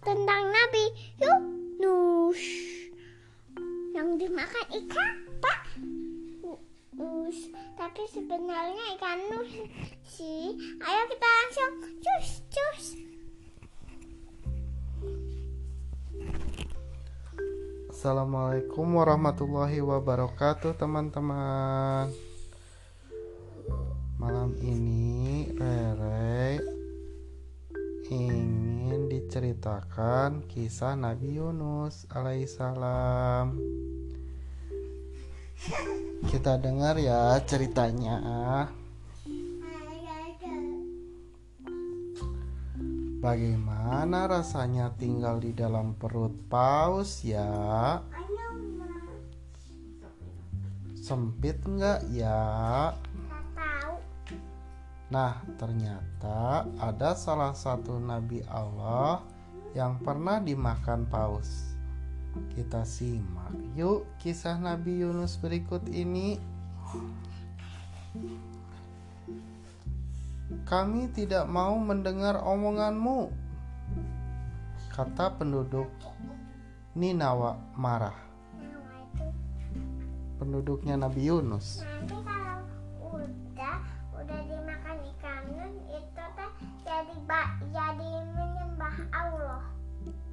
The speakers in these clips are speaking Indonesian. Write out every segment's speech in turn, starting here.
tentang Nabi Yunus yang dimakan ikan Pak. Nus. Tapi sebenarnya ikan nus sih. Ayo kita langsung cus cus. Assalamualaikum warahmatullahi wabarakatuh teman-teman diceritakan kisah Nabi Yunus alaihissalam Kita dengar ya ceritanya Bagaimana rasanya tinggal di dalam perut paus ya? Sempit nggak ya? Nah, ternyata ada salah satu nabi Allah yang pernah dimakan paus. Kita simak yuk kisah Nabi Yunus berikut ini. Kami tidak mau mendengar omonganmu, kata penduduk Ninawa marah. Penduduknya Nabi Yunus.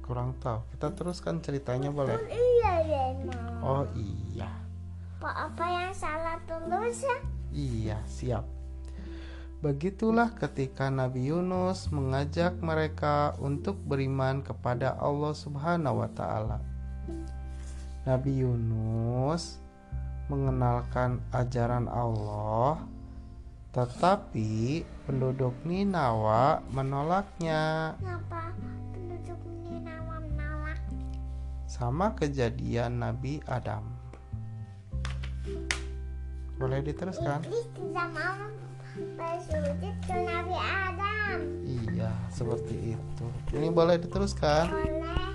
Kurang tahu. Kita teruskan ceritanya boleh? Iya ya Oh iya. Pak apa yang salah tulus ya? Iya, siap. Begitulah ketika Nabi Yunus mengajak mereka untuk beriman kepada Allah Subhanahu wa taala. Nabi Yunus mengenalkan ajaran Allah, tetapi penduduk Ninawa menolaknya. Kenapa Sama kejadian Nabi Adam. Boleh diteruskan? Iblis tidak mau bersujud ke Nabi Adam. Iya, seperti itu. Ini boleh diteruskan? Boleh.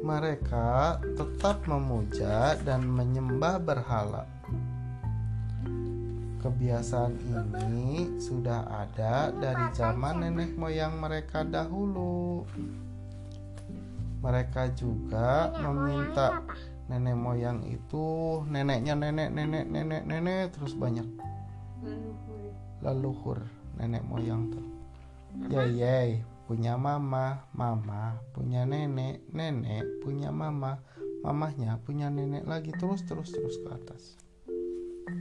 Mereka tetap memuja dan menyembah berhala. Kebiasaan ini sudah ada dari zaman nenek moyang mereka dahulu. Mereka juga meminta nenek moyang itu neneknya nenek nenek nenek nenek terus banyak leluhur nenek moyang tuh. Yey, punya mama, mama punya nenek, nenek punya mama, mamahnya punya nenek lagi terus terus terus ke atas.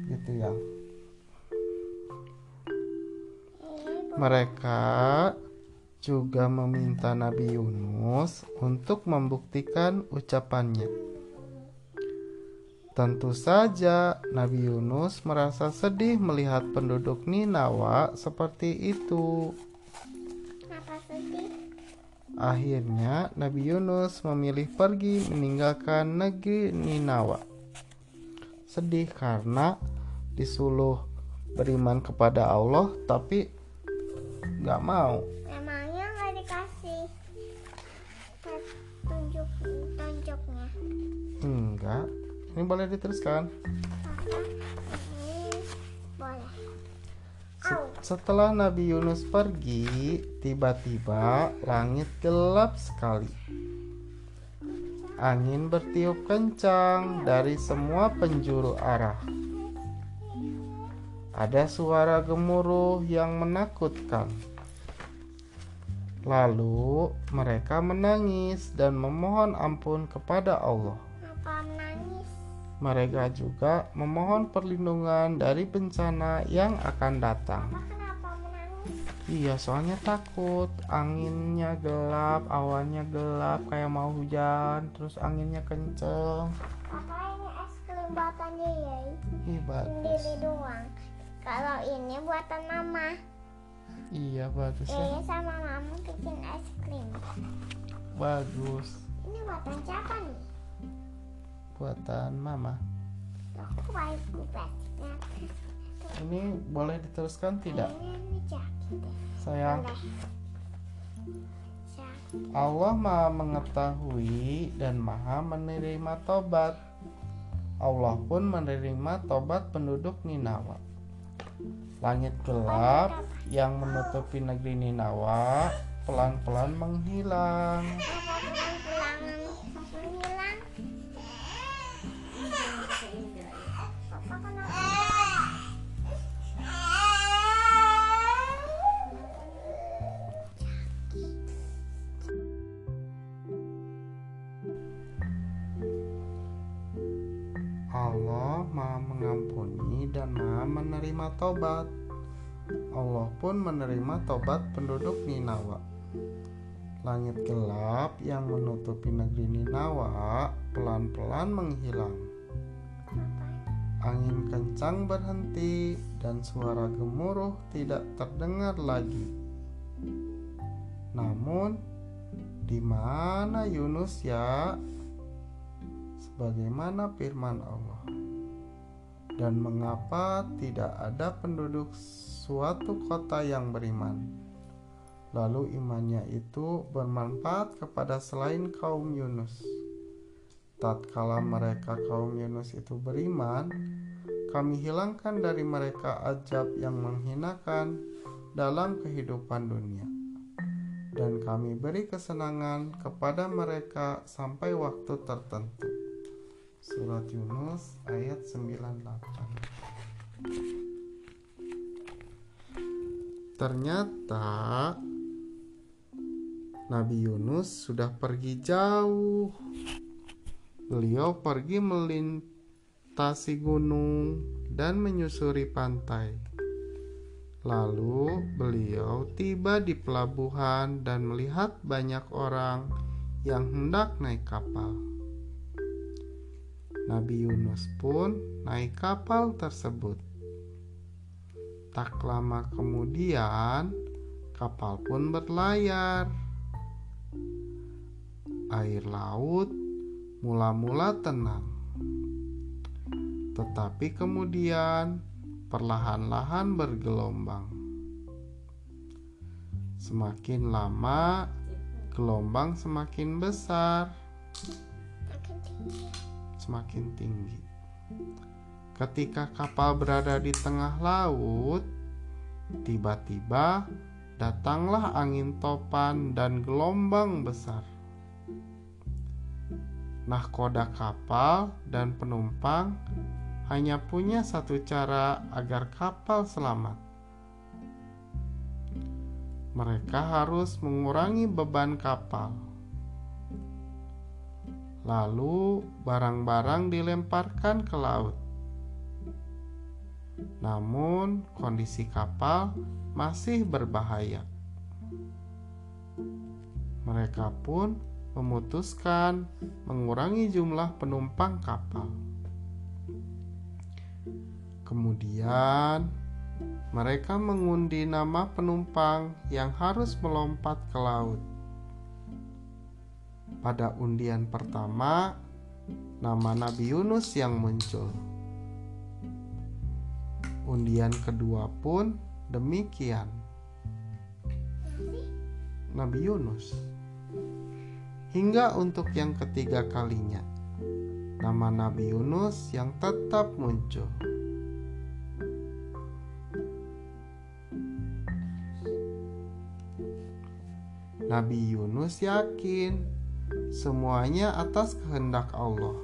Gitu ya. Mereka juga meminta Nabi Yunus untuk membuktikan ucapannya. Tentu saja Nabi Yunus merasa sedih melihat penduduk Ninawa seperti itu. Akhirnya Nabi Yunus memilih pergi meninggalkan negeri Ninawa. Sedih karena disuruh beriman kepada Allah tapi nggak mau. Memangnya nggak dikasih petunjuk tunjuknya? Enggak. Ini boleh diteruskan. Ini boleh. Setelah Nabi Yunus pergi, tiba-tiba langit gelap sekali. Angin bertiup kencang dari semua penjuru arah. Ada suara gemuruh yang menakutkan. Lalu mereka menangis dan memohon ampun kepada Allah. Mereka juga memohon perlindungan dari bencana yang akan datang. Apa kenapa menangis? Iya, soalnya takut. Anginnya gelap, awannya gelap, kayak mau hujan, terus anginnya kenceng. Apa ini es krim buatan dia? Ih, bagus. Sendiri doang. Kalau ini buatan mama. Iya, bagus ya. Ini sama mama bikin es krim. Bagus. Ini buatan siapa nih? Buatan mama. Ini boleh diteruskan tidak? Sayang. Allah Maha Mengetahui dan Maha Menerima Tobat. Allah pun menerima tobat penduduk Ninawa. Langit gelap yang menutupi negeri Ninawa pelan-pelan menghilang. Menerima Tobat. Allah pun menerima tobat penduduk Ninawa. Langit gelap yang menutupi negeri Ninawa pelan-pelan menghilang. Angin kencang berhenti dan suara gemuruh tidak terdengar lagi. Namun, di mana Yunus ya? Sebagaimana firman Allah. Dan mengapa tidak ada penduduk suatu kota yang beriman? Lalu imannya itu bermanfaat kepada selain kaum Yunus. Tatkala mereka kaum Yunus itu beriman, kami hilangkan dari mereka ajab yang menghinakan dalam kehidupan dunia. Dan kami beri kesenangan kepada mereka sampai waktu tertentu. Surat Yunus ayat 98 Ternyata Nabi Yunus sudah pergi jauh Beliau pergi melintasi gunung dan menyusuri pantai. Lalu beliau tiba di pelabuhan dan melihat banyak orang yang hendak naik kapal. Nabi Yunus pun naik kapal tersebut. Tak lama kemudian, kapal pun berlayar. Air laut mula-mula tenang, tetapi kemudian perlahan-lahan bergelombang. Semakin lama, gelombang semakin besar. Semakin tinggi. Ketika kapal berada di tengah laut, tiba-tiba datanglah angin topan dan gelombang besar. Nahkoda kapal dan penumpang hanya punya satu cara agar kapal selamat. Mereka harus mengurangi beban kapal. Lalu, barang-barang dilemparkan ke laut. Namun, kondisi kapal masih berbahaya. Mereka pun memutuskan mengurangi jumlah penumpang kapal. Kemudian, mereka mengundi nama penumpang yang harus melompat ke laut. Pada undian pertama, nama Nabi Yunus yang muncul. Undian kedua pun demikian. Nabi Yunus hingga untuk yang ketiga kalinya. Nama Nabi Yunus yang tetap muncul. Nabi Yunus yakin semuanya atas kehendak Allah.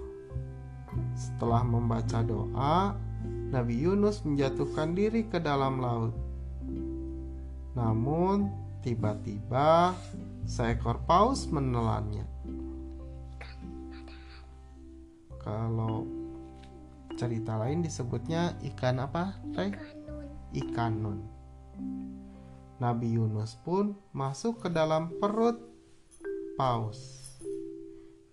Setelah membaca doa, Nabi Yunus menjatuhkan diri ke dalam laut. Namun, tiba-tiba seekor paus menelannya. Kalau cerita lain disebutnya ikan apa, Rey? Ikan nun. Nabi Yunus pun masuk ke dalam perut paus.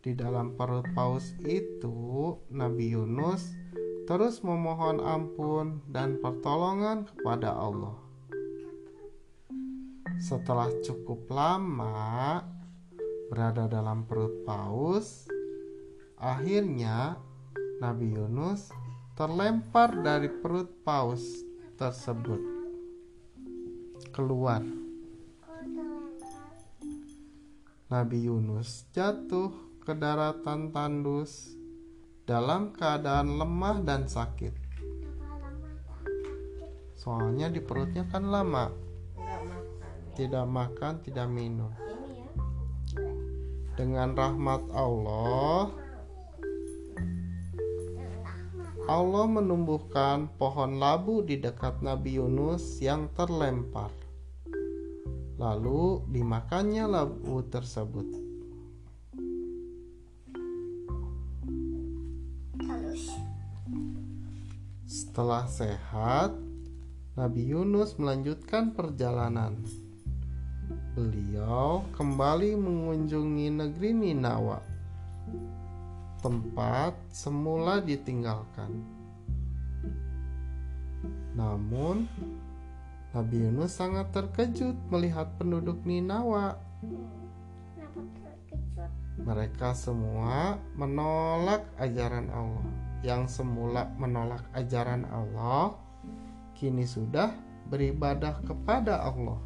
Di dalam perut paus itu, Nabi Yunus terus memohon ampun dan pertolongan kepada Allah. Setelah cukup lama berada dalam perut paus, akhirnya Nabi Yunus terlempar dari perut paus tersebut keluar. Nabi Yunus jatuh ke daratan tandus dalam keadaan lemah dan sakit. Soalnya di perutnya kan lama, tidak makan, tidak minum. Dengan rahmat Allah, Allah menumbuhkan pohon labu di dekat Nabi Yunus yang terlempar. Lalu dimakannya labu tersebut. Terus Setelah sehat, Nabi Yunus melanjutkan perjalanan. Beliau kembali mengunjungi negeri Ninawa, tempat semula ditinggalkan. Namun, Nabi Yunus sangat terkejut melihat penduduk Ninawa. Mereka semua menolak ajaran Allah. Yang semula menolak ajaran Allah, kini sudah beribadah kepada Allah.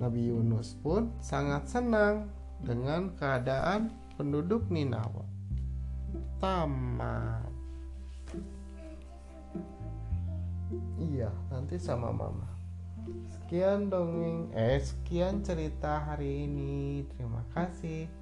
Nabi Yunus pun sangat senang dengan keadaan penduduk Ninawa. Tamat. Iya, nanti sama mama. Sekian dongeng, eh sekian cerita hari ini. Terima kasih.